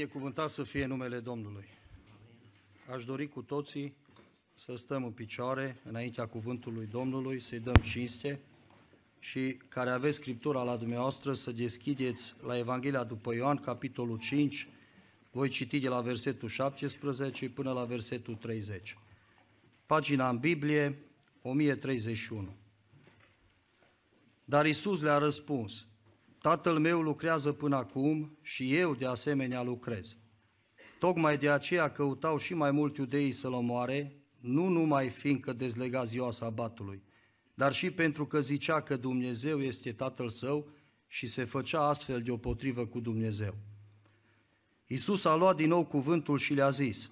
Binecuvântat să fie numele Domnului. Aș dori cu toții să stăm în picioare înaintea cuvântului Domnului, să-i dăm cinste și care aveți Scriptura la dumneavoastră să deschideți la Evanghelia după Ioan, capitolul 5, voi citi de la versetul 17 până la versetul 30. Pagina în Biblie, 1031. Dar Isus le-a răspuns, Tatăl meu lucrează până acum și eu de asemenea lucrez. Tocmai de aceea căutau și mai mult iudeii să-l omoare, nu numai fiindcă dezlega ziua sabatului, dar și pentru că zicea că Dumnezeu este Tatăl său și se făcea astfel deopotrivă cu Dumnezeu. Iisus a luat din nou cuvântul și le-a zis,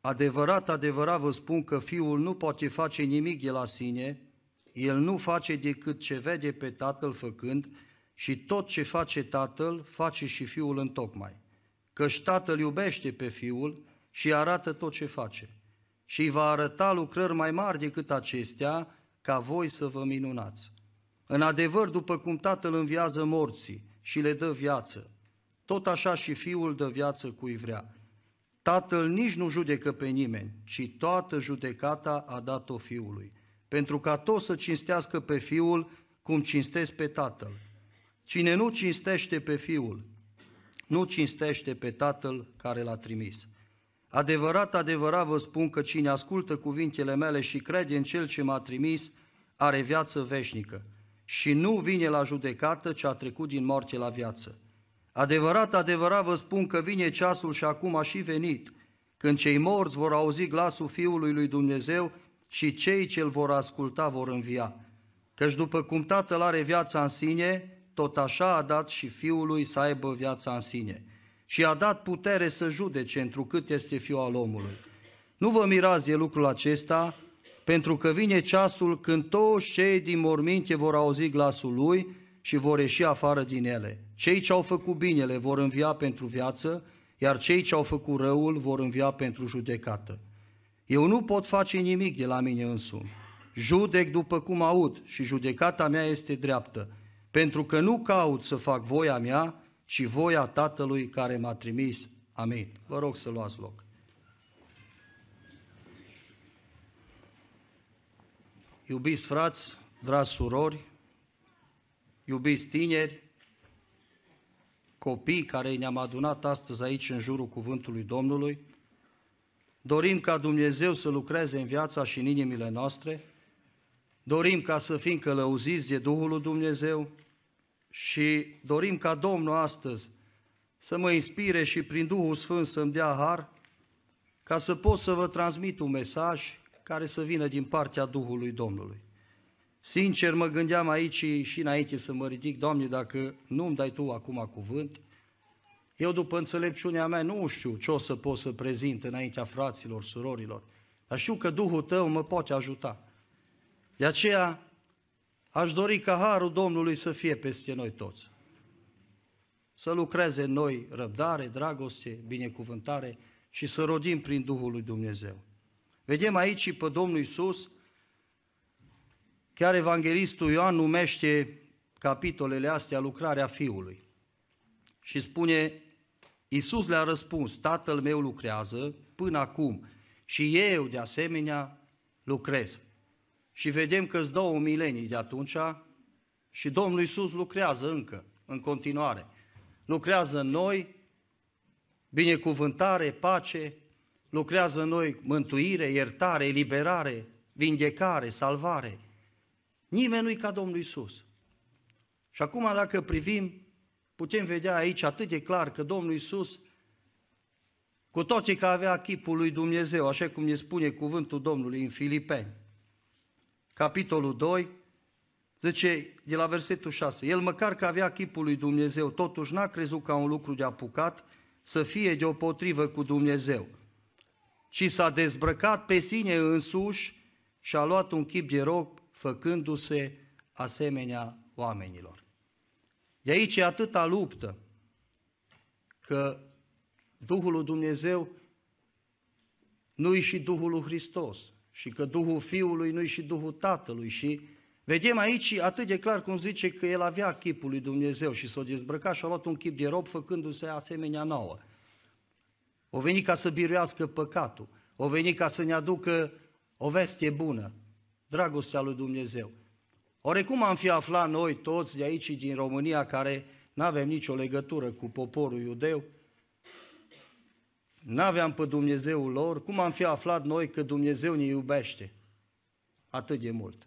Adevărat, adevărat vă spun că Fiul nu poate face nimic de la sine, El nu face decât ce vede pe Tatăl făcând și tot ce face Tatăl, face și Fiul în tocmai. Căci Tatăl iubește pe Fiul și arată tot ce face. Și îi va arăta lucrări mai mari decât acestea, ca voi să vă minunați. În adevăr, după cum Tatăl înviază morții și le dă viață, tot așa și Fiul dă viață cui vrea. Tatăl nici nu judecă pe nimeni, ci toată judecata a dat-o Fiului, pentru ca toți să cinstească pe Fiul cum cinstesc pe Tatăl. Cine nu cinstește pe Fiul, nu cinstește pe Tatăl care l-a trimis. Adevărat, adevărat vă spun că cine ascultă cuvintele mele și crede în Cel ce m-a trimis, are viață veșnică și nu vine la judecată, ce a trecut din moarte la viață. Adevărat, adevărat vă spun că vine ceasul și acum a și venit, când cei morți vor auzi glasul Fiului lui Dumnezeu și cei ce îl vor asculta vor învia. Căci după cum Tatăl are viața în sine, tot așa a dat și Fiului să aibă viața în sine. Și a dat putere să judece întrucât este Fiul al omului. Nu vă mirați de lucrul acesta, pentru că vine ceasul când toți cei din morminte vor auzi glasul Lui și vor ieși afară din ele. Cei ce au făcut binele vor învia pentru viață, iar cei ce au făcut răul vor învia pentru judecată. Eu nu pot face nimic de la mine însumi. Judec după cum aud și judecata mea este dreaptă, pentru că nu caut să fac voia mea, ci voia Tatălui care m-a trimis. Amin. Vă rog să luați loc. Iubiți frați, dragi surori, iubiți tineri, copii care ne-am adunat astăzi aici în jurul cuvântului Domnului, dorim ca Dumnezeu să lucreze în viața și în inimile noastre, dorim ca să fim călăuziți de Duhul lui Dumnezeu și dorim ca Domnul astăzi să mă inspire și prin Duhul Sfânt să-mi dea har, ca să pot să vă transmit un mesaj care să vină din partea Duhului Domnului. Sincer, mă gândeam aici și înainte să mă ridic, Doamne, dacă nu-mi dai Tu acum cuvânt, eu după înțelepciunea mea nu știu ce o să pot să prezint înaintea fraților, surorilor, dar știu că Duhul Tău mă poate ajuta. De aceea aș dori ca Harul Domnului să fie peste noi toți. Să lucreze în noi răbdare, dragoste, binecuvântare și să rodim prin Duhul lui Dumnezeu. Vedem aici pe Domnul Isus, chiar evanghelistul Ioan numește capitolele astea lucrarea Fiului. Și spune, Iisus le-a răspuns, Tatăl meu lucrează până acum și eu de asemenea lucrez. Și vedem că îți două milenii de atunci și Domnul Iisus lucrează încă, în continuare. Lucrează în noi binecuvântare, pace, lucrează în noi mântuire, iertare, eliberare, vindecare, salvare. Nimeni nu-i ca Domnul Isus. Și acum dacă privim, putem vedea aici atât de clar că Domnul Isus, cu toate că avea chipul lui Dumnezeu, așa cum ne spune cuvântul Domnului în Filipeni, capitolul 2, zice de la versetul 6, el măcar că avea chipul lui Dumnezeu, totuși n-a crezut ca un lucru de apucat să fie deopotrivă cu Dumnezeu ci s-a dezbrăcat pe sine însuși și a luat un chip de rob, făcându-se asemenea oamenilor. De aici e atâta luptă că Duhul lui Dumnezeu nu-i și Duhul lui Hristos și că Duhul Fiului nu-i și Duhul Tatălui și vedem aici atât de clar cum zice că el avea chipul lui Dumnezeu și s-a dezbrăcat și a luat un chip de rob făcându-se asemenea nouă. O venit ca să biruiască păcatul. O venit ca să ne aducă o veste bună. Dragostea lui Dumnezeu. Orecum am fi aflat noi toți de aici din România care nu avem nicio legătură cu poporul iudeu, n-aveam pe Dumnezeul lor, cum am fi aflat noi că Dumnezeu ne iubește atât de mult?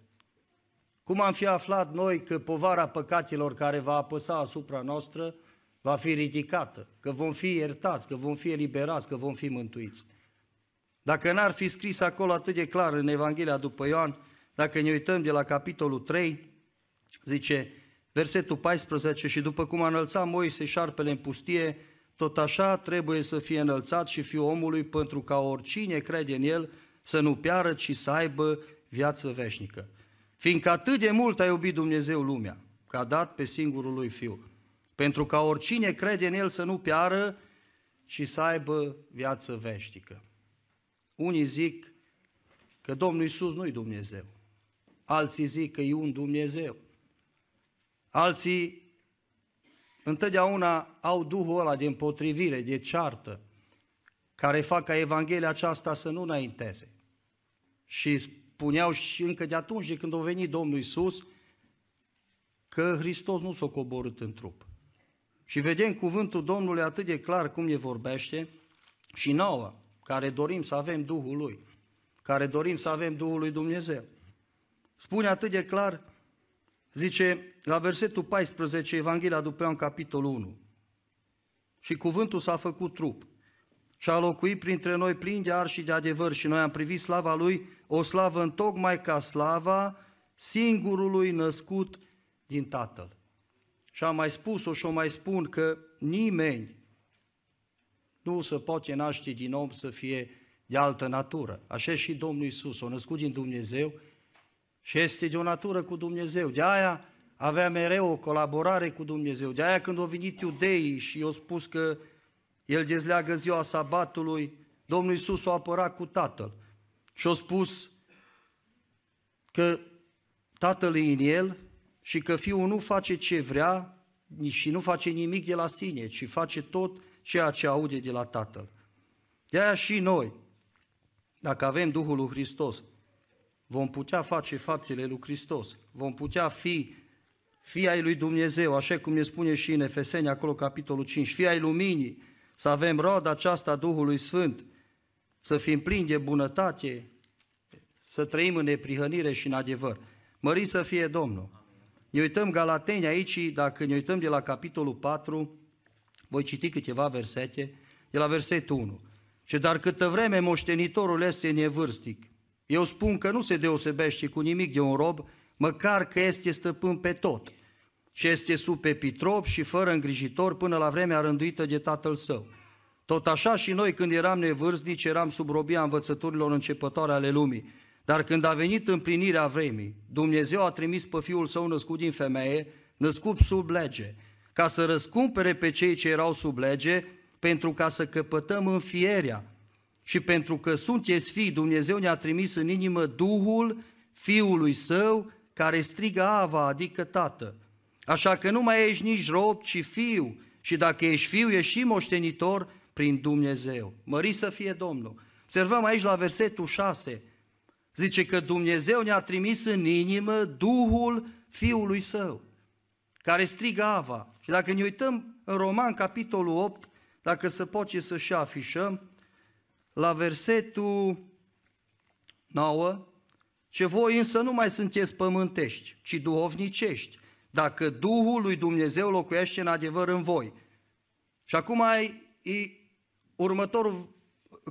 Cum am fi aflat noi că povara păcatelor care va apăsa asupra noastră va fi ridicată, că vom fi iertați, că vom fi eliberați, că vom fi mântuiți? Dacă n-ar fi scris acolo atât de clar în Evanghelia după Ioan, dacă ne uităm de la capitolul 3, zice versetul 14, și după cum a înălțat Moise șarpele în pustie, tot așa trebuie să fie înălțat și fiul omului pentru ca oricine crede în el să nu piară, ci să aibă viață veșnică. Fiindcă atât de mult a iubit Dumnezeu lumea, că a dat pe singurul lui Fiu, pentru ca oricine crede în El să nu piară, ci să aibă viață veșnică. Unii zic că Domnul Iisus nu-i Dumnezeu. Alții zic că e un Dumnezeu. Alții întotdeauna au duhul ăla de împotrivire, de ceartă, care fac ca Evanghelia aceasta să nu înainteze. Și spuneau și încă de atunci, de când a venit Domnul Isus, că Hristos nu s-a coborât în trup. Și vedem cuvântul Domnului atât de clar cum ne vorbește și nouă, care dorim să avem Duhul Lui, care dorim să avem Duhul Lui Dumnezeu. Spune atât de clar, zice la versetul 14, Evanghelia după Ioan, capitolul 1. Și cuvântul s-a făcut trup și a locuit printre noi plin de ar și de adevăr și noi am privit slava Lui, o slavă în tocmai ca slava singurului născut din Tatăl. Și am mai spus-o și o mai spun că nimeni nu se poate naște din om să fie de altă natură. Așa și Domnul Isus, o născut din Dumnezeu și este de o natură cu Dumnezeu. De aia avea mereu o colaborare cu Dumnezeu. De aia când au venit iudeii și i-au spus că el dezleagă ziua sabatului, Domnul Iisus o apărat cu Tatăl și a spus că Tatăl e în el și că Fiul nu face ce vrea și nu face nimic de la sine, ci face tot ceea ce aude de la Tatăl. De aia și noi, dacă avem Duhul lui Hristos, vom putea face faptele lui Hristos, vom putea fi fii ai lui Dumnezeu, așa cum ne spune și în Efeseni, acolo capitolul 5, fii ai luminii, să avem roada aceasta a Duhului Sfânt, să fim plini de bunătate, să trăim în neprihănire și în adevăr. Mări să fie Domnul! Ne uităm Galateni aici, dacă ne uităm de la capitolul 4, voi citi câteva versete, de la versetul 1. Ce dar câtă vreme moștenitorul este nevârstic, eu spun că nu se deosebește cu nimic de un rob, măcar că este stăpân pe tot și este sub epitrop și fără îngrijitor până la vremea rânduită de tatăl său. Tot așa și noi când eram nevârstnici eram sub robia învățăturilor începătoare ale lumii. Dar când a venit împlinirea vremii, Dumnezeu a trimis pe Fiul Său născut din femeie, născut sub lege, ca să răscumpere pe cei ce erau sub lege, pentru ca să căpătăm înfierea. Și pentru că sunteți fii, Dumnezeu ne-a trimis în inimă Duhul Fiului Său, care strigă Ava, adică Tată. Așa că nu mai ești nici rob, ci fiu. Și dacă ești fiu, ești și moștenitor prin Dumnezeu. Mări să fie Domnul. Observăm aici la versetul 6. Zice că Dumnezeu ne-a trimis în inimă Duhul Fiului Său, care strigă Ava. Și dacă ne uităm în Roman, capitolul 8, dacă se poate să și afișăm, la versetul 9, ce voi însă nu mai sunteți pământești, ci duhovnicești, dacă Duhul lui Dumnezeu locuiește în adevăr în voi. Și acum ai, e, următorul,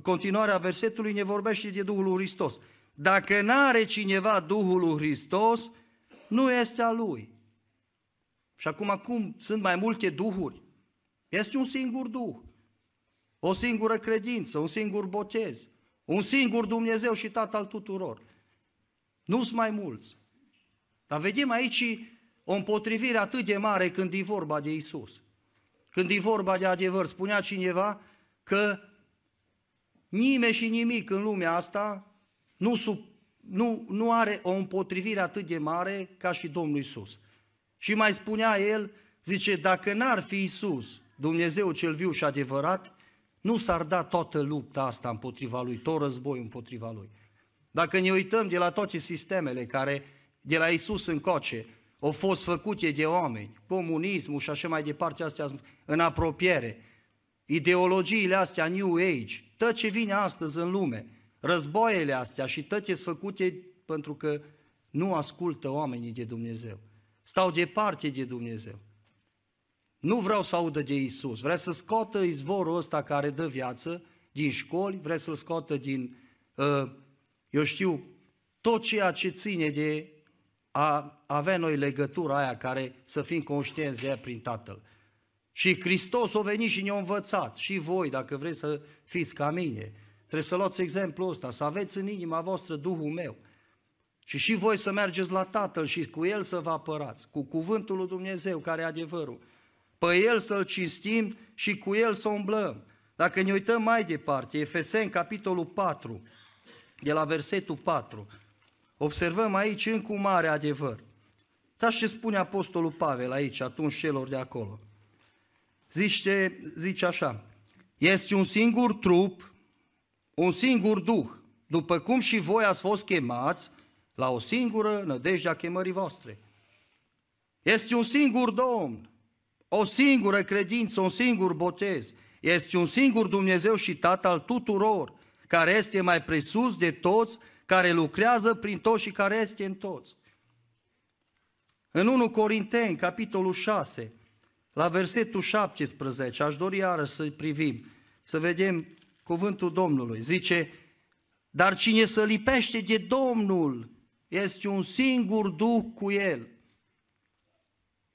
continuarea versetului ne vorbește de Duhul lui Hristos. Dacă n-are cineva Duhul lui Hristos, nu este a lui. Și acum, acum sunt mai multe duhuri. Este un singur Duh, o singură credință, un singur botez, un singur Dumnezeu și Tatăl tuturor. Nu sunt mai mulți. Dar vedem aici o împotrivire atât de mare când e vorba de Isus. Când e vorba de adevăr, spunea cineva că nimeni și nimic în lumea asta nu, sub, nu, nu are o împotrivire atât de mare ca și Domnul Isus. Și mai spunea el, zice, dacă n-ar fi Isus, Dumnezeu cel viu și adevărat, nu s-ar da toată lupta asta împotriva lui, tot război împotriva lui. Dacă ne uităm de la toate sistemele care, de la Isus încoace, au fost făcute de oameni, comunismul și așa mai departe, astea în apropiere, ideologiile astea New Age, tot ce vine astăzi în lume, războaiele astea și toate sunt făcute pentru că nu ascultă oamenii de Dumnezeu. Stau departe de Dumnezeu. Nu vreau să audă de Isus, vrea să scoată izvorul ăsta care dă viață din școli, vrea să-l scoată din, uh, eu știu, tot ceea ce ține de a avea noi legătura aia care să fim conștienți de ea prin Tatăl. Și Hristos a venit și ne-a învățat, și voi, dacă vreți să fiți ca mine, trebuie să luați exemplul ăsta, să aveți în inima voastră Duhul meu. Și și voi să mergeți la Tatăl și cu El să vă apărați, cu cuvântul lui Dumnezeu, care e adevărul. Pe El să-L cinstim și cu El să umblăm. Dacă ne uităm mai departe, Efeseni, capitolul 4, de la versetul 4, observăm aici încă un mare adevăr. Dar ce spune Apostolul Pavel aici, atunci celor de acolo? Zice, zice așa, este un singur trup, un singur duh, după cum și voi ați fost chemați la o singură nădejde a chemării voastre. Este un singur Domn, o singură credință, un singur botez. Este un singur Dumnezeu și Tată al tuturor, care este mai presus de toți, care lucrează prin toți și care este în toți. În 1 Corinteni, capitolul 6, la versetul 17, aș dori iară să privim, să vedem cuvântul Domnului. Zice, dar cine se lipește de Domnul este un singur Duh cu El.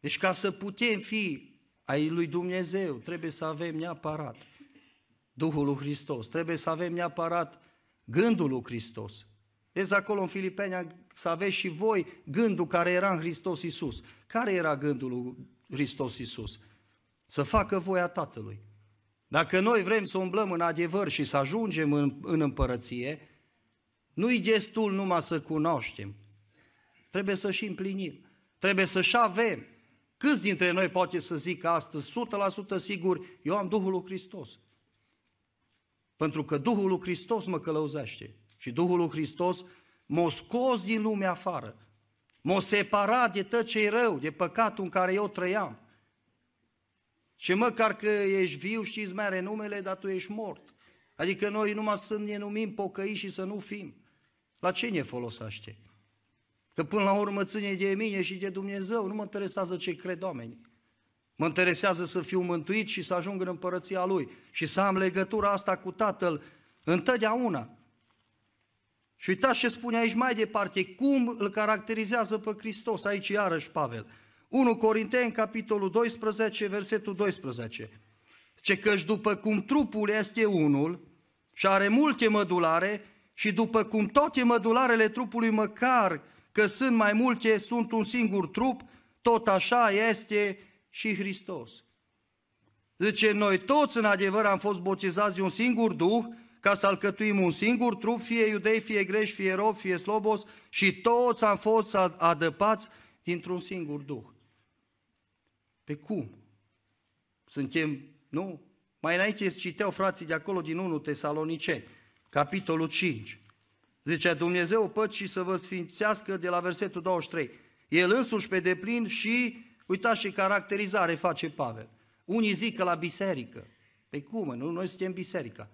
Deci ca să putem fi ai lui Dumnezeu, trebuie să avem neapărat Duhul lui Hristos, trebuie să avem neapărat gândul lui Hristos. Vezi acolo în Filipeni să aveți și voi gândul care era în Hristos Iisus. Care era gândul lui Hristos Iisus? Să facă voia Tatălui. Dacă noi vrem să umblăm în adevăr și să ajungem în, în împărăție, nu-i destul numai să cunoaștem. Trebuie să și împlinim. Trebuie să și avem. Câți dintre noi poate să zică astăzi, 100% sigur, eu am Duhul lui Hristos. Pentru că Duhul lui Hristos mă călăuzește. Și Duhul lui Hristos m-a scos din lumea afară. M-a separat de tot ce rău, de păcatul în care eu trăiam. Și măcar că ești viu, știți mere numele, dar tu ești mort. Adică noi numai să ne numim pocăi și să nu fim. La ce ne folosește? Că până la urmă ține de mine și de Dumnezeu, nu mă interesează ce cred oamenii. Mă interesează să fiu mântuit și să ajung în împărăția Lui și să am legătura asta cu Tatăl întotdeauna. Și uitați ce spune aici mai departe, cum îl caracterizează pe Hristos, aici iarăși Pavel. 1 Corinteni, capitolul 12, versetul 12. Ce căci după cum trupul este unul și are multe mădulare și după cum toate mădularele trupului măcar că sunt mai multe, sunt un singur trup, tot așa este și Hristos. Zice, noi toți în adevăr am fost botezați de un singur Duh, ca să alcătuim un singur trup, fie iudei, fie greși, fie rob, fie slobos, și toți am fost adăpați dintr-un singur Duh. Pe cum? Suntem, nu? Mai înainte îți citeau frații de acolo din 1 Tesaloniceni, capitolul 5. Zicea Dumnezeu păcii să vă sfințească de la versetul 23. El însuși pe deplin și, uitați și caracterizare face Pavel. Unii zic că la biserică. Pe păi cum? Nu, noi suntem biserica.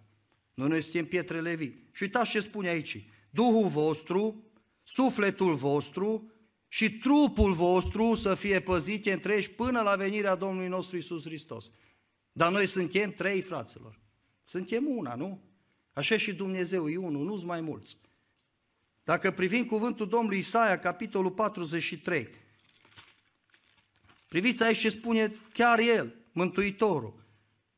Nu noi suntem pietrele vii. Și uitați ce spune aici. Duhul vostru, sufletul vostru și trupul vostru să fie păzite întregi până la venirea Domnului nostru Isus Hristos. Dar noi suntem trei, fraților. Suntem una, nu? Așa și Dumnezeu e unul, nu-s mai mulți. Dacă privim cuvântul Domnului Isaia, capitolul 43, priviți aici ce spune chiar el, Mântuitorul.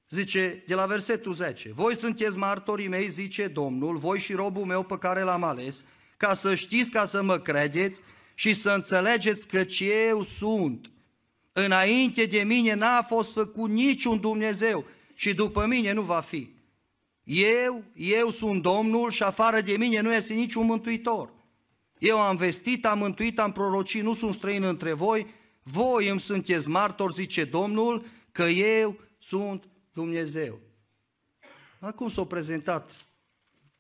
Zice, de la versetul 10, Voi sunteți martorii mei, zice Domnul, voi și robul meu pe care l-am ales, ca să știți, ca să mă credeți și să înțelegeți că ce eu sunt. Înainte de mine n-a fost făcut niciun Dumnezeu și după mine nu va fi. Eu, eu sunt Domnul și afară de mine nu este niciun mântuitor. Eu am vestit, am mântuit, am prorocit, nu sunt străin între voi, voi îmi sunteți martori, zice Domnul, că eu sunt Dumnezeu. Acum s-a prezentat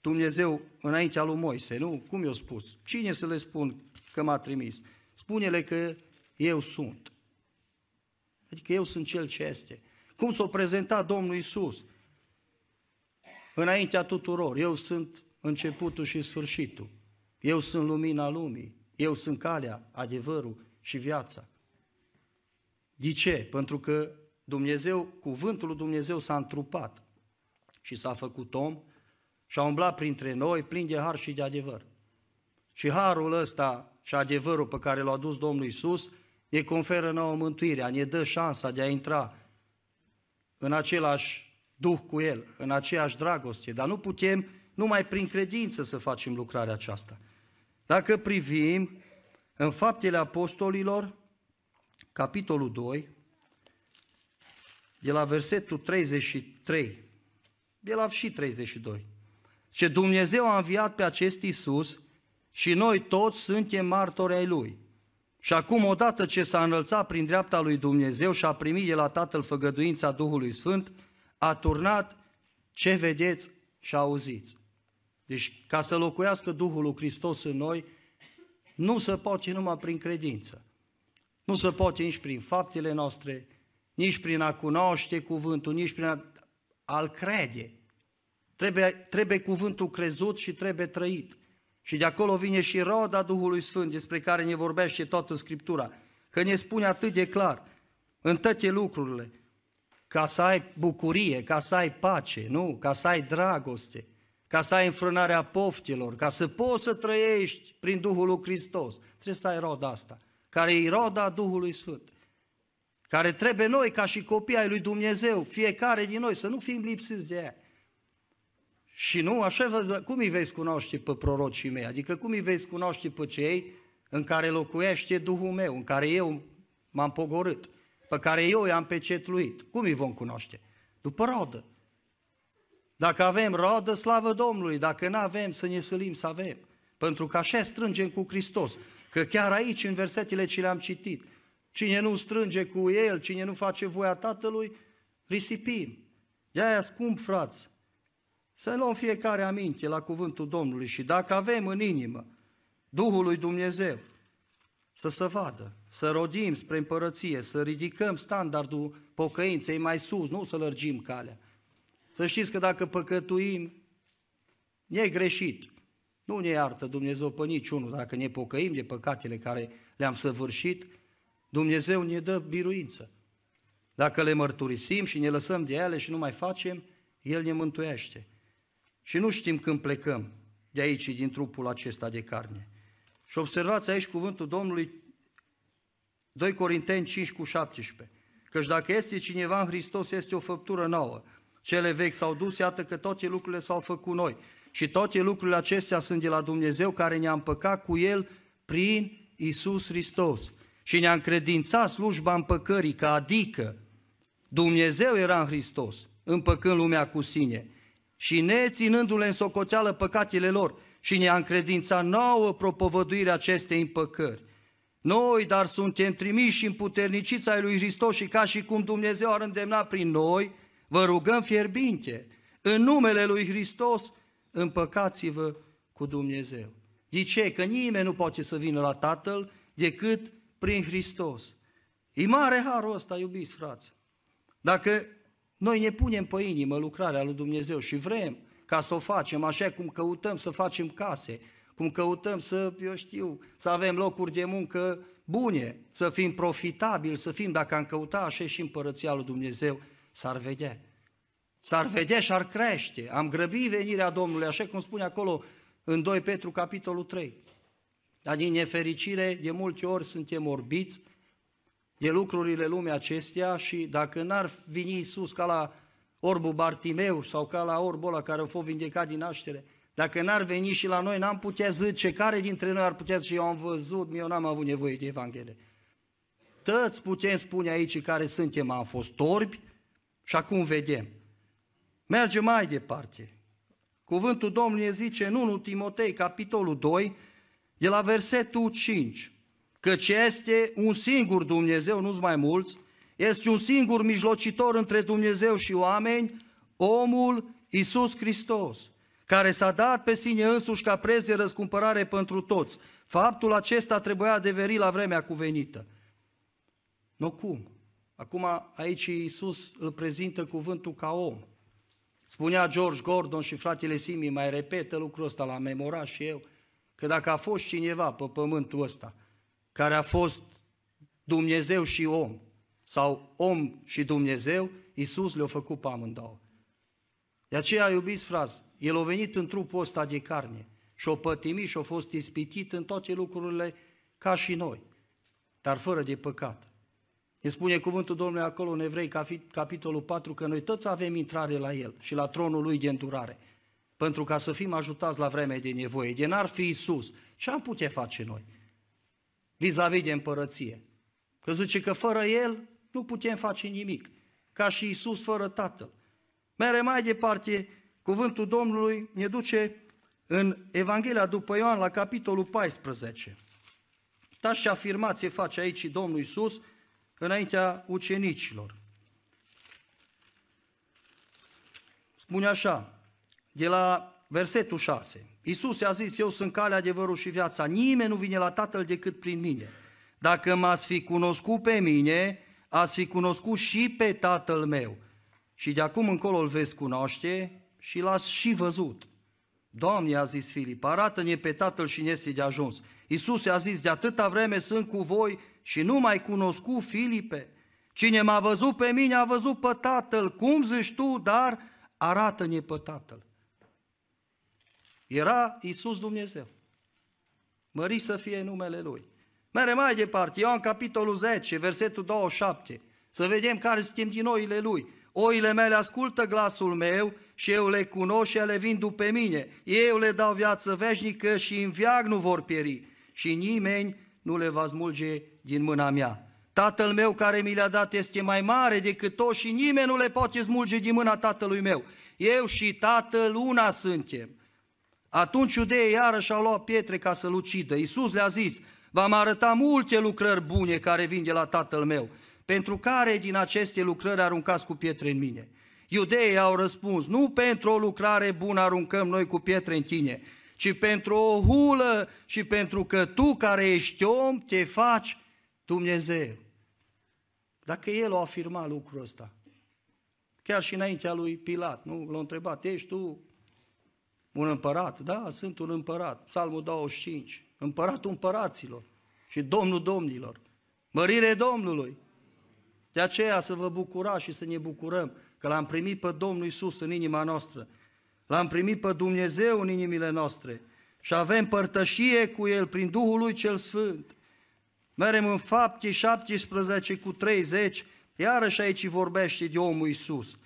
Dumnezeu înaintea lui Moise, nu? Cum i-a spus? Cine să le spun că m-a trimis? Spune-le că eu sunt. Adică eu sunt Cel ce este. Cum s-a prezentat Domnul Isus? Înaintea tuturor. Eu sunt începutul și sfârșitul. Eu sunt lumina lumii. Eu sunt calea, adevărul și viața. De ce? Pentru că Dumnezeu, cuvântul lui Dumnezeu s-a întrupat și s-a făcut om și a umblat printre noi plin de har și de adevăr. Și harul ăsta și adevărul pe care l-a adus Domnul Isus ne conferă nouă mântuirea, ne dă șansa de a intra în același duh cu El, în aceeași dragoste, dar nu putem numai prin credință să facem lucrarea aceasta. Dacă privim în Faptele Apostolilor, capitolul 2, de la versetul 33, de la și 32, ce Dumnezeu a înviat pe acest Isus și noi toți suntem martori ai Lui. Și acum, odată ce s-a înălțat prin dreapta lui Dumnezeu și a primit de la Tatăl făgăduința Duhului Sfânt, a turnat ce vedeți și auziți. Deci, ca să locuiască Duhul lui Hristos în noi, nu se poate numai prin credință. Nu se poate nici prin faptele noastre, nici prin a cunoaște cuvântul, nici prin a, a-l crede. Trebuie, trebuie cuvântul crezut și trebuie trăit. Și de acolo vine și roda Duhului Sfânt despre care ne vorbește toată Scriptura. Că ne spune atât de clar, în toate lucrurile, ca să ai bucurie, ca să ai pace, nu? Ca să ai dragoste, ca să ai înfrânarea poftilor, ca să poți să trăiești prin Duhul lui Hristos. Trebuie să ai roda asta, care e roda Duhului Sfânt, care trebuie noi, ca și copii ai lui Dumnezeu, fiecare din noi, să nu fim lipsiți de ea. Și nu, așa, cum îi veți cunoaște pe prorocii mei? Adică cum îi veți cunoaște pe cei în care locuiește Duhul meu, în care eu m-am pogorât, pe care eu i-am pecetluit? Cum îi vom cunoaște? După rodă. Dacă avem rodă, slavă Domnului, dacă nu avem, să ne sălim să avem. Pentru că așa strângem cu Hristos. Că chiar aici, în versetele ce le-am citit, cine nu strânge cu El, cine nu face voia Tatălui, risipim. De-aia, scump frați, să luăm fiecare aminte la cuvântul Domnului și dacă avem în inimă Duhul lui Dumnezeu, să se vadă, să rodim spre împărăție, să ridicăm standardul pocăinței mai sus, nu să lărgim calea. Să știți că dacă păcătuim, ne greșit. Nu ne iartă Dumnezeu pe niciunul dacă ne pocăim de păcatele care le-am săvârșit, Dumnezeu ne dă biruință. Dacă le mărturisim și ne lăsăm de ele și nu mai facem, El ne mântuiește. Și nu știm când plecăm de aici, din trupul acesta de carne. Și observați aici cuvântul Domnului 2 Corinteni 5 cu 17. Căci dacă este cineva în Hristos, este o făptură nouă. Cele vechi s-au dus, iată că toate lucrurile s-au făcut noi. Și toate lucrurile acestea sunt de la Dumnezeu care ne-a împăcat cu El prin Isus Hristos. Și ne-a încredințat slujba împăcării, că adică Dumnezeu era în Hristos, împăcând lumea cu sine și ne ținându-le în socoteală păcatele lor și ne-a încredințat nouă propovăduirea acestei împăcări. Noi, dar suntem trimiși în puternicița ai lui Hristos și ca și cum Dumnezeu ar îndemna prin noi, vă rugăm fierbinte, în numele lui Hristos, împăcați-vă cu Dumnezeu. De ce? Că nimeni nu poate să vină la Tatăl decât prin Hristos. E mare harul ăsta, iubiți frați. Dacă noi ne punem pe inimă lucrarea lui Dumnezeu și vrem ca să o facem așa cum căutăm să facem case, cum căutăm să, eu știu, să avem locuri de muncă bune, să fim profitabili, să fim, dacă am căuta așa și împărăția lui Dumnezeu, s-ar vedea. S-ar vedea și ar crește. Am grăbit venirea Domnului, așa cum spune acolo în 2 Petru, capitolul 3. Dar din nefericire, de multe ori suntem orbiți de lucrurile lumii acestea și dacă n-ar veni Iisus ca la orbul Bartimeu sau ca la orbul ăla care a fost vindecat din naștere, dacă n-ar veni și la noi, n-am putea zice care dintre noi ar putea zice, eu am văzut, eu n-am avut nevoie de Evanghelie. Toți putem spune aici care suntem, am fost torbi și acum vedem. Mergem mai departe. Cuvântul Domnului zice în 1 Timotei, capitolul 2, de la versetul 5 căci este un singur Dumnezeu, nu-s mai mulți, este un singur mijlocitor între Dumnezeu și oameni, omul Iisus Hristos, care s-a dat pe sine însuși ca preț de răscumpărare pentru toți. Faptul acesta trebuia adeveri la vremea cuvenită. Nu cum? Acum aici Iisus îl prezintă cuvântul ca om. Spunea George Gordon și fratele Simi, mai repetă lucrul ăsta, l-am memorat și eu, că dacă a fost cineva pe pământul ăsta care a fost Dumnezeu și om, sau om și Dumnezeu, Iisus le-a făcut pe amândouă. De aceea, iubiți frați, El a venit în trupul ăsta de carne și o pătimit și a fost ispitit în toate lucrurile ca și noi, dar fără de păcat. Ne spune cuvântul Domnului acolo în Evrei, capitolul 4, că noi toți avem intrare la El și la tronul Lui de îndurare, pentru ca să fim ajutați la vremea de nevoie. De n-ar fi Isus, ce am putea face noi? Vis-a-vis de împărăție. Că zice că fără El nu putem face nimic, ca și Isus fără Tatăl. Mere mai departe, cuvântul Domnului ne duce în Evanghelia după Ioan la capitolul 14. Da și afirmație face aici Domnul Isus înaintea ucenicilor. Spune așa, de la versetul 6. Iisus i-a zis, eu sunt calea, adevărul și viața. Nimeni nu vine la Tatăl decât prin mine. Dacă m-ați fi cunoscut pe mine, ați fi cunoscut și pe Tatăl meu. Și de acum încolo îl veți cunoaște și l-ați și văzut. Doamne, a zis Filip, arată-ne pe Tatăl și ne este de ajuns. Iisus i-a zis, de atâta vreme sunt cu voi și nu mai cunoscut Filipe. Cine m-a văzut pe mine a văzut pe Tatăl. Cum zici tu, dar arată-ne pe Tatăl. Era Iisus Dumnezeu. Mări să fie numele Lui. Mere mai departe, Ioan capitolul 10, versetul 27, să vedem care suntem din oile Lui. Oile mele ascultă glasul meu și eu le cunosc și ele vin după mine. Eu le dau viață veșnică și în viac nu vor pieri și nimeni nu le va smulge din mâna mea. Tatăl meu care mi le-a dat este mai mare decât toți și nimeni nu le poate smulge din mâna tatălui meu. Eu și tatăl una suntem. Atunci iudeii iarăși au luat pietre ca să-l ucidă. Iisus le-a zis, v-am arătat multe lucrări bune care vin de la tatăl meu, pentru care din aceste lucrări aruncați cu pietre în mine. Iudeii au răspuns, nu pentru o lucrare bună aruncăm noi cu pietre în tine, ci pentru o hulă și pentru că tu care ești om te faci Dumnezeu. Dacă el a afirmat lucrul ăsta, chiar și înaintea lui Pilat, nu? L-a întrebat, ești tu un împărat? Da, sunt un împărat. Psalmul 25. Împăratul împăraților și Domnul domnilor. Mărire Domnului. De aceea să vă bucurați și să ne bucurăm că l-am primit pe Domnul Isus în inima noastră. L-am primit pe Dumnezeu în inimile noastre și avem părtășie cu El prin Duhul Lui Cel Sfânt. Merem în fapte 17 cu 30, iarăși aici vorbește de omul Iisus.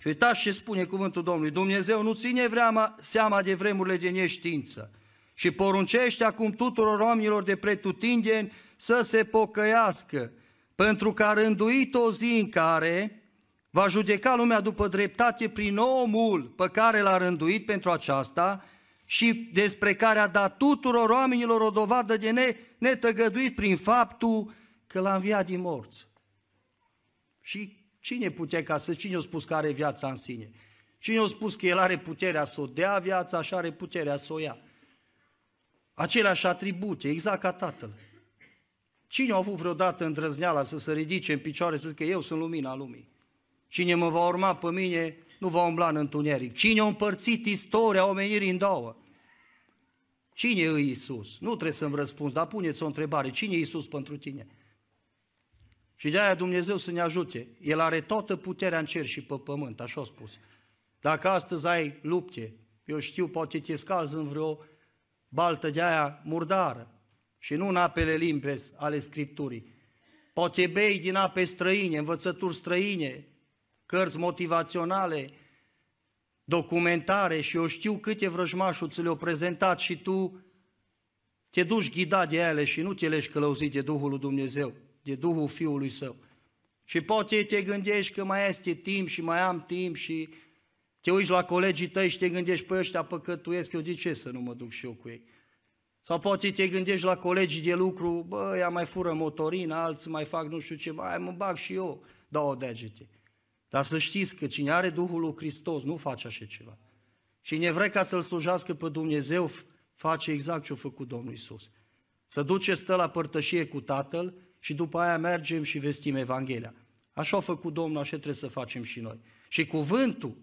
Și uitați ce spune cuvântul Domnului, Dumnezeu nu ține vreama, seama de vremurile de neștiință și poruncește acum tuturor oamenilor de pretutindeni să se pocăiască, pentru că a rânduit o zi în care va judeca lumea după dreptate prin omul pe care l-a rânduit pentru aceasta și despre care a dat tuturor oamenilor o dovadă de netăgăduit prin faptul că l-a înviat din morți. Și cine putea ca să, cine a spus că are viața în sine? Cine a spus că el are puterea să o dea viața, așa are puterea să o ia? Aceleași atribute, exact ca Tatăl. Cine a avut vreodată îndrăzneala să se ridice în picioare să zică eu sunt lumina lumii? Cine mă va urma pe mine nu va umbla în întuneric. Cine a împărțit istoria omenirii în două? Cine e Iisus? Nu trebuie să-mi răspunzi, dar puneți o întrebare. Cine e Iisus pentru tine? Și de aia Dumnezeu să ne ajute. El are toată puterea în cer și pe pământ, așa a spus. Dacă astăzi ai lupte, eu știu, poate te scalzi în vreo baltă de aia murdară și nu în apele limpezi ale Scripturii. Poate bei din ape străine, învățături străine, cărți motivaționale, documentare și eu știu câte vrăjmașul ți le-au prezentat și tu te duci ghidat de ele și nu te leși călăuzit de Duhul lui Dumnezeu, de Duhul Fiului Său. Și poate te gândești că mai este timp și mai am timp și te uiți la colegii tăi și te gândești, pe ăștia păcătuiesc, eu de ce să nu mă duc și eu cu ei? Sau poate te gândești la colegii de lucru, bă, ea mai fură motorina, alții mai fac nu știu ce, mai mă bag și eu două degete. Dar să știți că cine are Duhul lui Hristos nu face așa ceva. Cine vrea ca să-L slujească pe Dumnezeu, face exact ce a făcut Domnul Isus. Să duce, stă la părtășie cu Tatăl și după aia mergem și vestim Evanghelia. Așa a făcut Domnul, așa trebuie să facem și noi. Și cuvântul,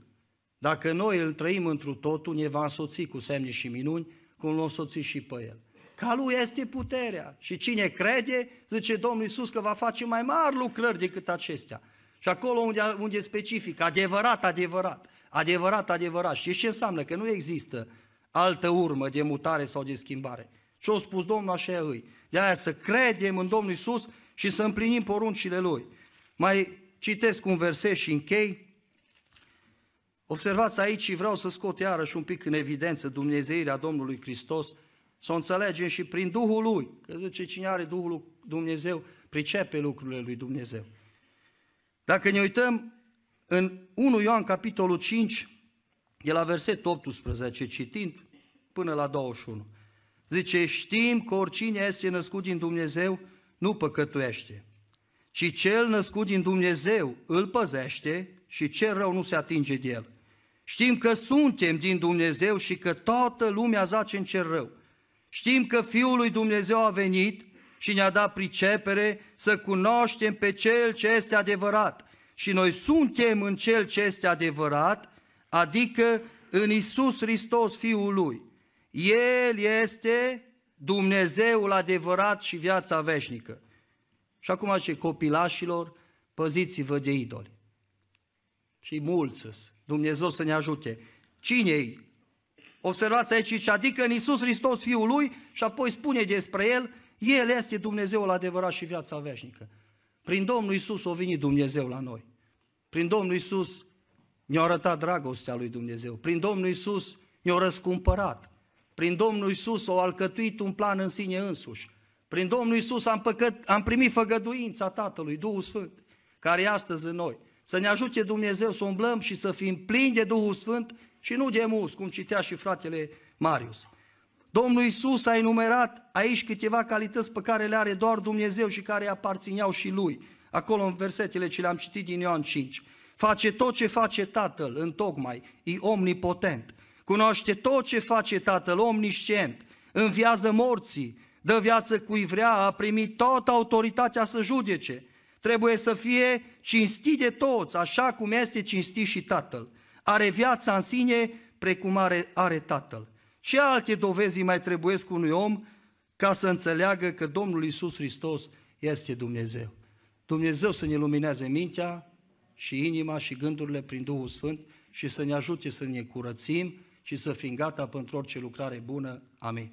dacă noi îl trăim întru totul, ne va însoți cu semne și minuni, cum l-a însoțit și pe el. Ca lui este puterea. Și cine crede, zice Domnul Iisus că va face mai mari lucrări decât acestea. Și acolo unde, unde specific, adevărat, adevărat, adevărat, adevărat. Și ce înseamnă? Că nu există altă urmă de mutare sau de schimbare. Ce a spus Domnul așa îi. De aia să credem în Domnul Isus și să împlinim poruncile Lui. Mai citesc un verset și închei. Observați aici și vreau să scot iarăși un pic în evidență Dumnezeirea Domnului Hristos, să o înțelegem și prin Duhul Lui, că zice cine are Duhul lui Dumnezeu, pricepe lucrurile lui Dumnezeu. Dacă ne uităm în 1 Ioan capitolul 5, de la versetul 18, citind până la 21, zice, știm că oricine este născut din Dumnezeu nu păcătuiește, ci cel născut din Dumnezeu îl păzește și cel rău nu se atinge de el. Știm că suntem din Dumnezeu și că toată lumea zace în cer rău. Știm că Fiul lui Dumnezeu a venit și ne-a dat pricepere să cunoaștem pe Cel ce este adevărat. Și noi suntem în Cel ce este adevărat, adică în Isus Hristos Fiul Lui. El este Dumnezeul adevărat și viața veșnică. Și acum ce copilașilor, păziți-vă de idoli. Și mulți Dumnezeu să ne ajute. Cine-i? Observați aici, adică în Iisus Hristos Fiul Lui și apoi spune despre El, El este Dumnezeul adevărat și viața veșnică. Prin Domnul Iisus a venit Dumnezeu la noi. Prin Domnul Iisus ne-a arătat dragostea lui Dumnezeu. Prin Domnul Iisus ne-a răscumpărat. Prin Domnul Iisus a alcătuit un plan în sine însuși. Prin Domnul Iisus am, păcăt, am primit făgăduința Tatălui, Duhul Sfânt, care e astăzi în noi. Să ne ajute Dumnezeu să umblăm și să fim plini de Duhul Sfânt și nu de mus, cum citea și fratele Marius. Domnul Iisus a enumerat aici câteva calități pe care le are doar Dumnezeu și care aparțineau și Lui. Acolo în versetele ce le-am citit din Ioan 5. Face tot ce face Tatăl în tocmai, e omnipotent. Cunoaște tot ce face Tatăl, omniscient. Înviază morții, dă viață cui vrea, a primit toată autoritatea să judece. Trebuie să fie cinstit de toți, așa cum este cinstit și Tatăl are viața în sine precum are, are Tatăl. Ce alte dovezi mai trebuie cu unui om ca să înțeleagă că Domnul Isus Hristos este Dumnezeu? Dumnezeu să ne lumineze mintea și inima și gândurile prin Duhul Sfânt și să ne ajute să ne curățim și să fim gata pentru orice lucrare bună. Amin.